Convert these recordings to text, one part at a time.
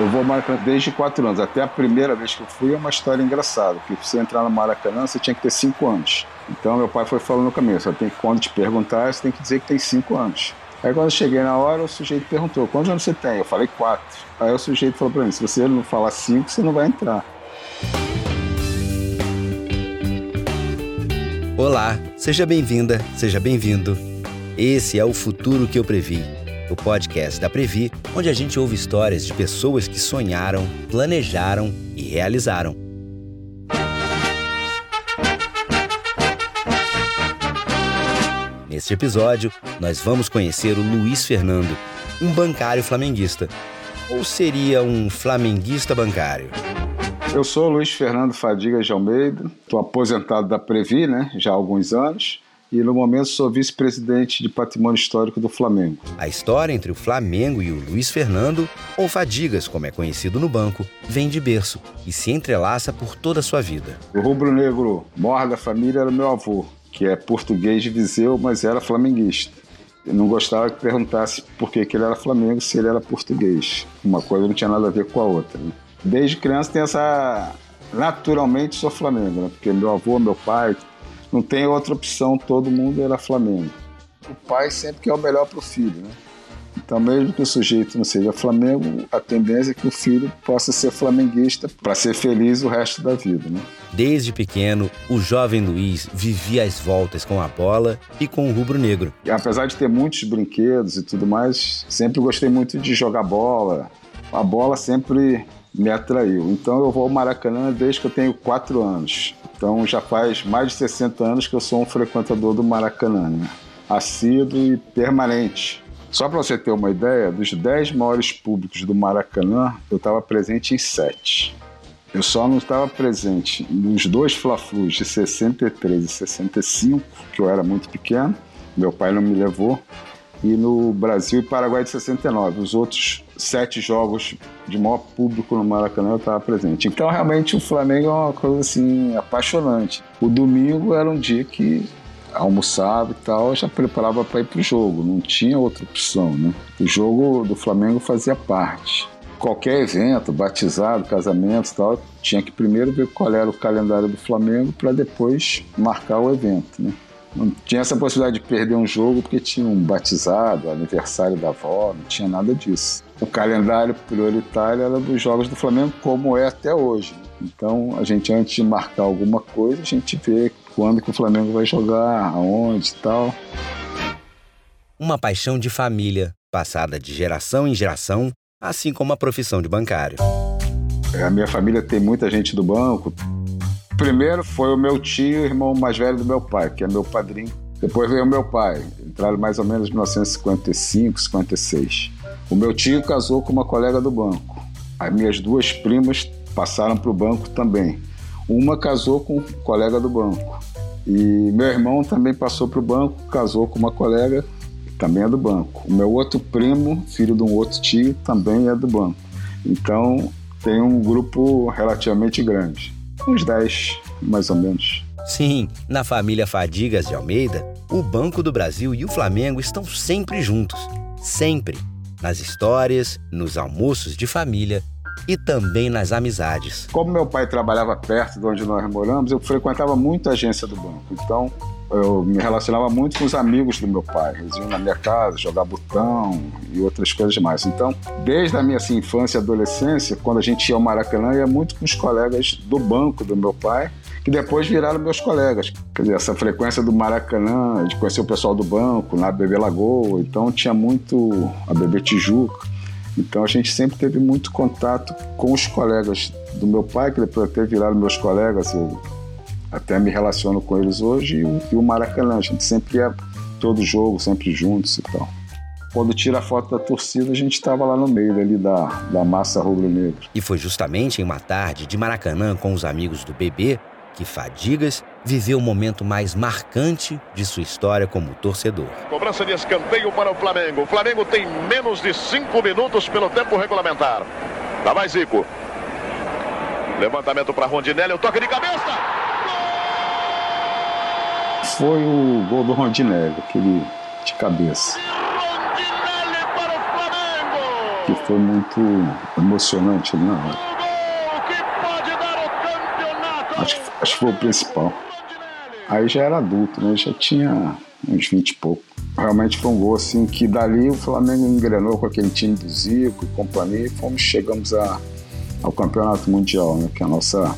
Eu vou Maracanã desde quatro anos. Até a primeira vez que eu fui é uma história engraçada. Que você entrar no Maracanã, você tinha que ter cinco anos. Então meu pai foi falando no caminho, só tem que, quando te perguntar, você tem que dizer que tem cinco anos. Aí quando eu cheguei na hora, o sujeito perguntou, quantos anos você tem? Eu falei quatro. Aí o sujeito falou para mim, se você não falar cinco, você não vai entrar. Olá, seja bem-vinda, seja bem-vindo. Esse é o Futuro que eu previ, o podcast da Previ, onde a gente ouve histórias de pessoas que sonharam, planejaram e realizaram. Neste episódio, nós vamos conhecer o Luiz Fernando, um bancário flamenguista. Ou seria um flamenguista bancário? Eu sou Luiz Fernando Fadiga de Almeida, estou aposentado da Previ, né, já há alguns anos, e no momento sou vice-presidente de patrimônio histórico do Flamengo. A história entre o Flamengo e o Luiz Fernando, ou Fadigas, como é conhecido no banco, vem de berço e se entrelaça por toda a sua vida. O rubro-negro maior da família era meu avô, que é português de Viseu, mas era flamenguista. Eu não gostava que perguntasse por que, que ele era Flamengo se ele era português. Uma coisa não tinha nada a ver com a outra. Né? desde criança tem essa. Naturalmente sou Flamengo, né? Porque meu avô, meu pai, não tem outra opção, todo mundo era Flamengo. O pai sempre quer o melhor para o filho, né? Então, mesmo que o sujeito não seja Flamengo, a tendência é que o filho possa ser flamenguista para ser feliz o resto da vida, né? Desde pequeno, o jovem Luiz vivia as voltas com a bola e com o rubro-negro. Apesar de ter muitos brinquedos e tudo mais, sempre gostei muito de jogar bola. A bola sempre me atraiu. Então eu vou ao Maracanã desde que eu tenho quatro anos. Então já faz mais de 60 anos que eu sou um frequentador do Maracanã, né? assíduo e permanente. Só para você ter uma ideia, dos 10 maiores públicos do Maracanã, eu estava presente em 7. Eu só não estava presente nos dois Fla-Flus de 63 e 65, que eu era muito pequeno, meu pai não me levou, e no Brasil e Paraguai de 69. Os outros sete jogos de maior público no Maracanã eu estava presente. Então, realmente, o Flamengo é uma coisa assim apaixonante. O domingo era um dia que almoçava e tal, já preparava para ir para o jogo, não tinha outra opção, né? O jogo do Flamengo fazia parte. Qualquer evento, batizado, casamento e tal, tinha que primeiro ver qual era o calendário do Flamengo para depois marcar o evento, né? Não tinha essa possibilidade de perder um jogo porque tinha um batizado, aniversário da avó, não tinha nada disso. O calendário prioritário era dos jogos do Flamengo, como é até hoje. Então, a gente, antes de marcar alguma coisa, a gente vê quando que o Flamengo vai jogar, aonde e tal. Uma paixão de família, passada de geração em geração, assim como a profissão de bancário. A minha família tem muita gente do banco, primeiro foi o meu tio, irmão mais velho do meu pai, que é meu padrinho. Depois veio o meu pai, entraram mais ou menos em 1955, 56. O meu tio casou com uma colega do banco. As minhas duas primas passaram para o banco também. Uma casou com um colega do banco. E meu irmão também passou para o banco, casou com uma colega, também é do banco. O meu outro primo, filho de um outro tio, também é do banco. Então tem um grupo relativamente grande uns 10, mais ou menos. Sim, na família Fadigas de Almeida, o Banco do Brasil e o Flamengo estão sempre juntos. Sempre. Nas histórias, nos almoços de família e também nas amizades. Como meu pai trabalhava perto de onde nós moramos, eu frequentava muito a agência do banco. Então, eu me relacionava muito com os amigos do meu pai. Eles iam na minha casa jogar botão e outras coisas mais. Então, desde a minha assim, infância e adolescência, quando a gente ia ao Maracanã, ia muito com os colegas do banco do meu pai, que depois viraram meus colegas. Quer dizer, essa frequência do Maracanã, de conhecer o pessoal do banco, na Bebê Lagoa, então tinha muito a Bebê Tijuca. Então a gente sempre teve muito contato com os colegas do meu pai, que depois até viraram meus colegas. Até me relaciono com eles hoje, e o, e o Maracanã. A gente sempre ia todo jogo, sempre juntos e tal. Quando tira a foto da torcida, a gente estava lá no meio ali da, da massa rubro-negra. E foi justamente em uma tarde de Maracanã com os amigos do bebê que Fadigas viveu o momento mais marcante de sua história como torcedor. Cobrança de escanteio para o Flamengo. O Flamengo tem menos de cinco minutos pelo tempo regulamentar. Lá vai Zico. Levantamento para Rondinelli, o toque de cabeça foi o gol do Rondinelli, aquele de cabeça. que foi muito emocionante na hora. Acho, acho que foi o principal. Aí já era adulto, né? Já tinha uns 20 e pouco. Realmente foi um gol assim que dali o Flamengo engrenou com aquele time do Zico e companhia e fomos, chegamos a, ao campeonato mundial, né? Que é a nossa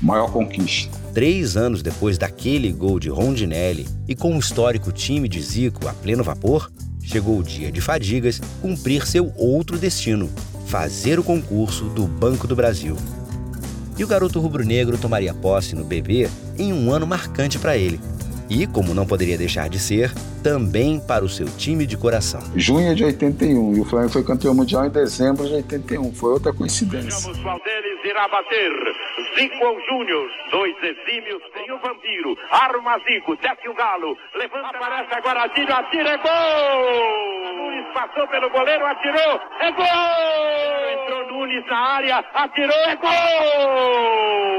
maior conquista. Três anos depois daquele gol de Rondinelli e com o histórico time de Zico a pleno vapor, chegou o dia de Fadigas cumprir seu outro destino, fazer o concurso do Banco do Brasil. E o garoto rubro-negro tomaria posse no BB em um ano marcante para ele, e, como não poderia deixar de ser, também para o seu time de coração. Junho de 81 e o Flamengo foi campeão mundial em dezembro de 81. Foi outra coincidência. Valderes irá bater. Zico ou Júnior, dois exímios. Tem o vampiro. Arma Zico, desce o galo. Levanta, aparece agora, atira, atira, é gol! Nunes passou pelo goleiro, atirou, é gol! Entrou Nunes na área, atirou, é gol!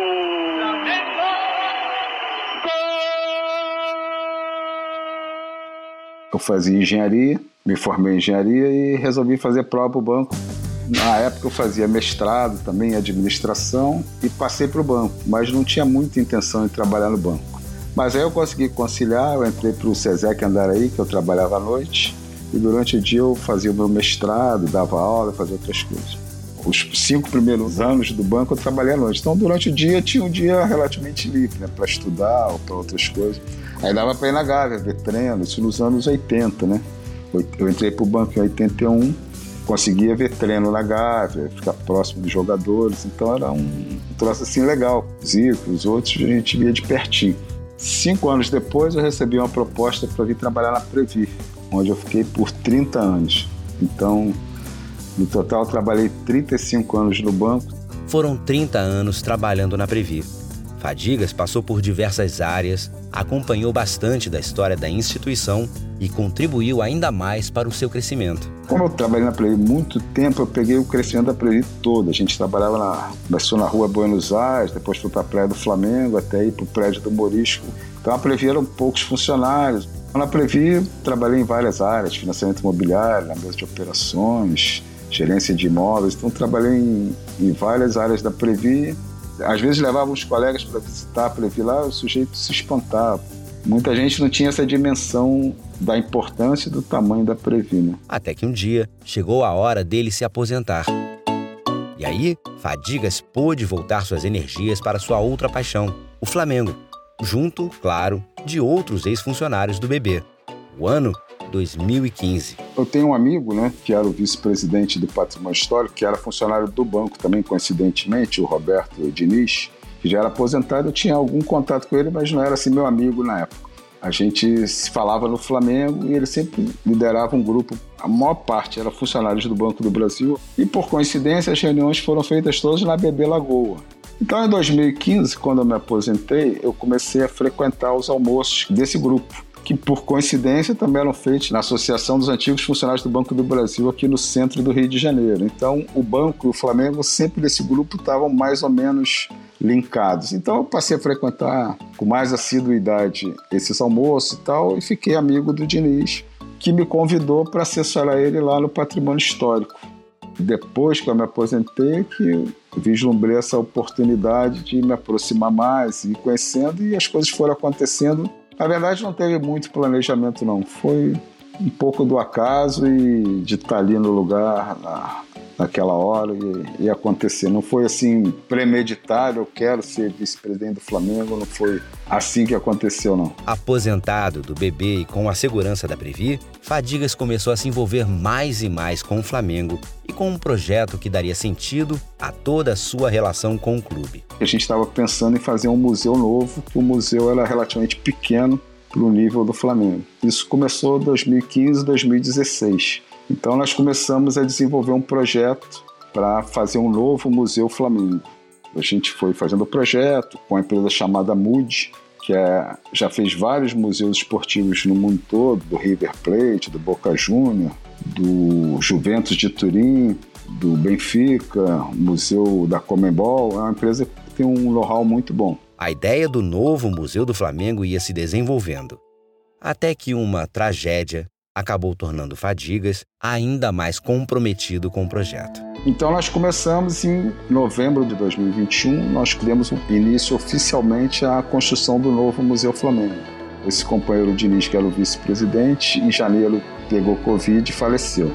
Eu fazia engenharia, me formei em engenharia e resolvi fazer prova para o banco. Na época eu fazia mestrado também em administração e passei para o banco, mas não tinha muita intenção de trabalhar no banco. Mas aí eu consegui conciliar, eu entrei para o SESEC Andaraí, que eu trabalhava à noite, e durante o dia eu fazia o meu mestrado, dava aula, fazia outras coisas. Os cinco primeiros anos do banco eu trabalhei à noite, então durante o dia tinha um dia relativamente livre, né, para estudar ou para outras coisas. Aí dava para ir na Gávea, ver treino, isso nos anos 80, né? Eu entrei para o banco em 81, conseguia ver treino na Gávea, ficar próximo dos jogadores, então era um troço assim legal. Zico, os outros, a gente via de pertinho. Cinco anos depois, eu recebi uma proposta para vir trabalhar na Previ, onde eu fiquei por 30 anos. Então, no total, trabalhei 35 anos no banco. Foram 30 anos trabalhando na Previ Fadigas passou por diversas áreas, acompanhou bastante da história da instituição e contribuiu ainda mais para o seu crescimento. Como eu trabalhei na Previ muito tempo, eu peguei o crescimento da Previ toda. A gente trabalhava na, começou na rua Buenos Aires, depois foi para a Praia do Flamengo, até ir para o prédio do Morisco. Então a Previ eram poucos funcionários. Na Previ, trabalhei em várias áreas, financiamento imobiliário, na mesa de operações, gerência de imóveis. Então trabalhei em, em várias áreas da Previ às vezes levava os colegas para visitar, para vir lá, o sujeito se espantava. Muita gente não tinha essa dimensão da importância e do tamanho da Previna. Né? Até que um dia chegou a hora dele se aposentar. E aí, Fadigas pôde voltar suas energias para sua outra paixão, o Flamengo, junto, claro, de outros ex-funcionários do BB. O ano 2015. Eu tenho um amigo, né, que era o vice-presidente do Patrimônio Histórico, que era funcionário do banco também, coincidentemente, o Roberto Diniz, que já era aposentado. Eu tinha algum contato com ele, mas não era assim meu amigo na época. A gente se falava no Flamengo e ele sempre liderava um grupo. A maior parte era funcionários do Banco do Brasil e, por coincidência, as reuniões foram feitas todas na BB Lagoa. Então, em 2015, quando eu me aposentei, eu comecei a frequentar os almoços desse grupo que por coincidência também eram feitos na Associação dos Antigos Funcionários do Banco do Brasil aqui no centro do Rio de Janeiro. Então, o banco e o Flamengo sempre desse grupo estavam mais ou menos linkados. Então, eu passei a frequentar com mais assiduidade esses almoços e tal e fiquei amigo do Diniz, que me convidou para assessorar ele lá no Patrimônio Histórico. Depois que eu me aposentei, que vislumbrei essa oportunidade de me aproximar mais e conhecendo e as coisas foram acontecendo na verdade, não teve muito planejamento, não. Foi um pouco do acaso e de estar ali no lugar na, naquela hora e, e, acontecer. Não foi assim premeditado, eu quero ser vice-presidente do Flamengo, não foi assim que aconteceu, não. Aposentado do bebê e com a segurança da Previ, Fadigas começou a se envolver mais e mais com o Flamengo e com um projeto que daria sentido a toda a sua relação com o clube. A gente estava pensando em fazer um museu novo, o museu era relativamente pequeno para o nível do Flamengo. Isso começou em 2015, 2016. Então nós começamos a desenvolver um projeto para fazer um novo Museu Flamengo. A gente foi fazendo o projeto com a empresa chamada Mood, que é, já fez vários museus esportivos no mundo todo, do River Plate, do Boca Juniors, do Juventus de Turim, do Benfica, Museu da Comembol. É uma empresa que tem um know-how muito bom. A ideia do novo Museu do Flamengo ia se desenvolvendo. Até que uma tragédia acabou tornando Fadigas ainda mais comprometido com o projeto. Então nós começamos em novembro de 2021, nós demos início oficialmente à construção do novo Museu Flamengo. Esse companheiro Diniz, que era o vice-presidente, em janeiro pegou Covid e faleceu.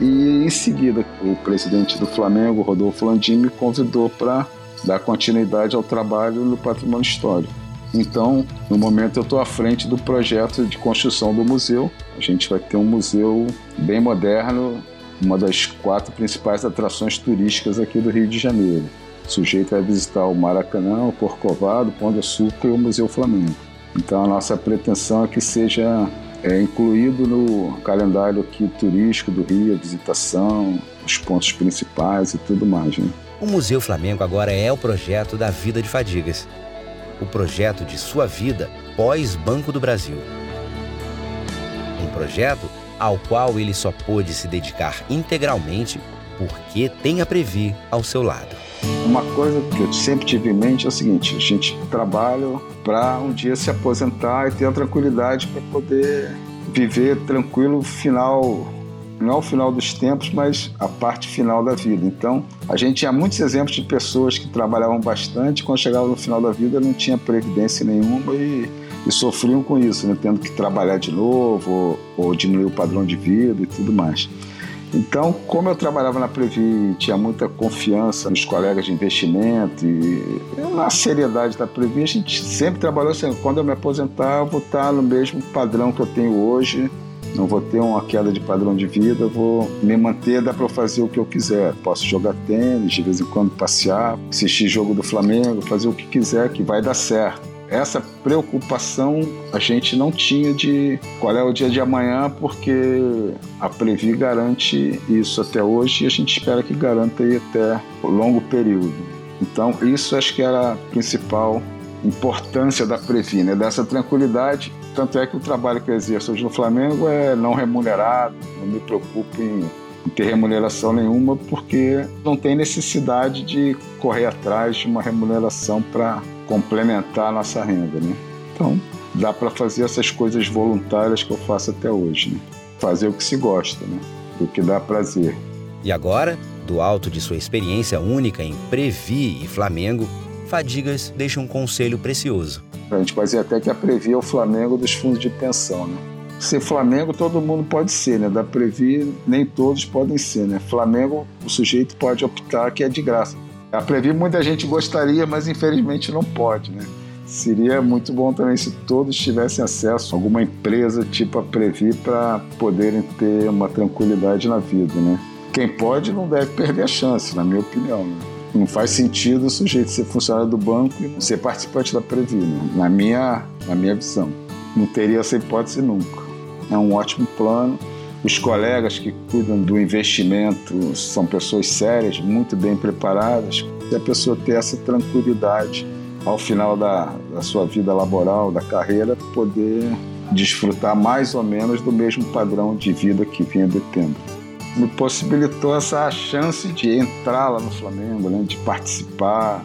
E em seguida, o presidente do Flamengo, Rodolfo Landim, me convidou para dar continuidade ao trabalho no patrimônio histórico. Então, no momento, eu estou à frente do projeto de construção do museu. A gente vai ter um museu bem moderno, uma das quatro principais atrações turísticas aqui do Rio de Janeiro. O sujeito vai visitar o Maracanã, o Corcovado, o Pão de Açúcar e o Museu Flamengo. Então, a nossa pretensão é que seja é, incluído no calendário aqui turístico do Rio, a visitação, os pontos principais e tudo mais. Né? O Museu Flamengo agora é o projeto da vida de Fadigas o projeto de sua vida pós-Banco do Brasil. Um projeto ao qual ele só pôde se dedicar integralmente porque tem a Previ ao seu lado. Uma coisa que eu sempre tive em mente é o seguinte: a gente trabalha para um dia se aposentar e ter a tranquilidade para poder viver tranquilo final não é o final dos tempos, mas a parte final da vida. Então, a gente tinha muitos exemplos de pessoas que trabalhavam bastante, quando chegavam no final da vida não tinha previdência nenhuma e, e sofriam com isso, né? tendo que trabalhar de novo ou, ou diminuir o padrão de vida e tudo mais. Então, como eu trabalhava na Previ, tinha muita confiança nos colegas de investimento e na seriedade da Previ, a gente sempre trabalhou assim, quando eu me aposentar, eu vou estar no mesmo padrão que eu tenho hoje, não vou ter uma queda de padrão de vida, vou me manter, dá para fazer o que eu quiser. Posso jogar tênis, de vez em quando passear, assistir jogo do Flamengo, fazer o que quiser, que vai dar certo. Essa preocupação a gente não tinha de qual é o dia de amanhã, porque a Previ garante isso até hoje e a gente espera que garanta aí até o longo período. Então, isso acho que era a principal importância da Previ, né? dessa tranquilidade tanto é que o trabalho que eu exerço hoje no Flamengo é não remunerado, não me preocupo em, ter remuneração nenhuma, porque não tem necessidade de correr atrás de uma remuneração para complementar a nossa renda. Né? Então, dá para fazer essas coisas voluntárias que eu faço até hoje. Né? Fazer o que se gosta, né? o que dá prazer. E agora, do alto de sua experiência única em Previ e Flamengo, Fadigas deixa um conselho precioso. A gente pode dizer até que a Previ é o Flamengo dos fundos de pensão, né? Ser Flamengo todo mundo pode ser, né? Da Previ nem todos podem ser, né? Flamengo o sujeito pode optar que é de graça. A Previ muita gente gostaria, mas infelizmente não pode, né? Seria muito bom também se todos tivessem acesso a alguma empresa tipo a Previ para poderem ter uma tranquilidade na vida, né? Quem pode não deve perder a chance, na minha opinião. Né? Não faz sentido o sujeito ser funcionário do banco e ser participante da Previ, né? na, minha, na minha visão. Não teria essa hipótese nunca. É um ótimo plano. Os colegas que cuidam do investimento são pessoas sérias, muito bem preparadas. E a pessoa ter essa tranquilidade ao final da, da sua vida laboral, da carreira, poder desfrutar mais ou menos do mesmo padrão de vida que vinha detendo me possibilitou essa chance de entrar lá no Flamengo, né, de participar.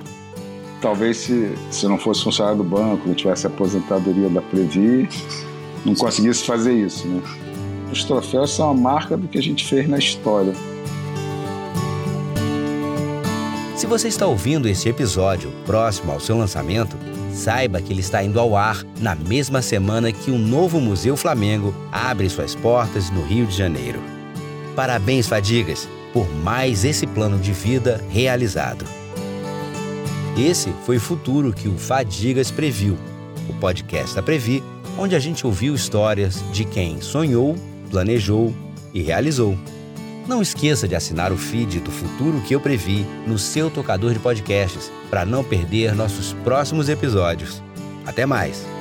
Talvez se, se não fosse funcionário do banco, não tivesse aposentadoria da Previ, não conseguisse fazer isso. Né? Os troféus são a marca do que a gente fez na história. Se você está ouvindo esse episódio próximo ao seu lançamento, saiba que ele está indo ao ar na mesma semana que o novo Museu Flamengo abre suas portas no Rio de Janeiro. Parabéns, Fadigas, por mais esse plano de vida realizado. Esse foi o futuro que o Fadigas previu, o podcast da Previ, onde a gente ouviu histórias de quem sonhou, planejou e realizou. Não esqueça de assinar o feed do Futuro que eu previ no seu tocador de podcasts para não perder nossos próximos episódios. Até mais!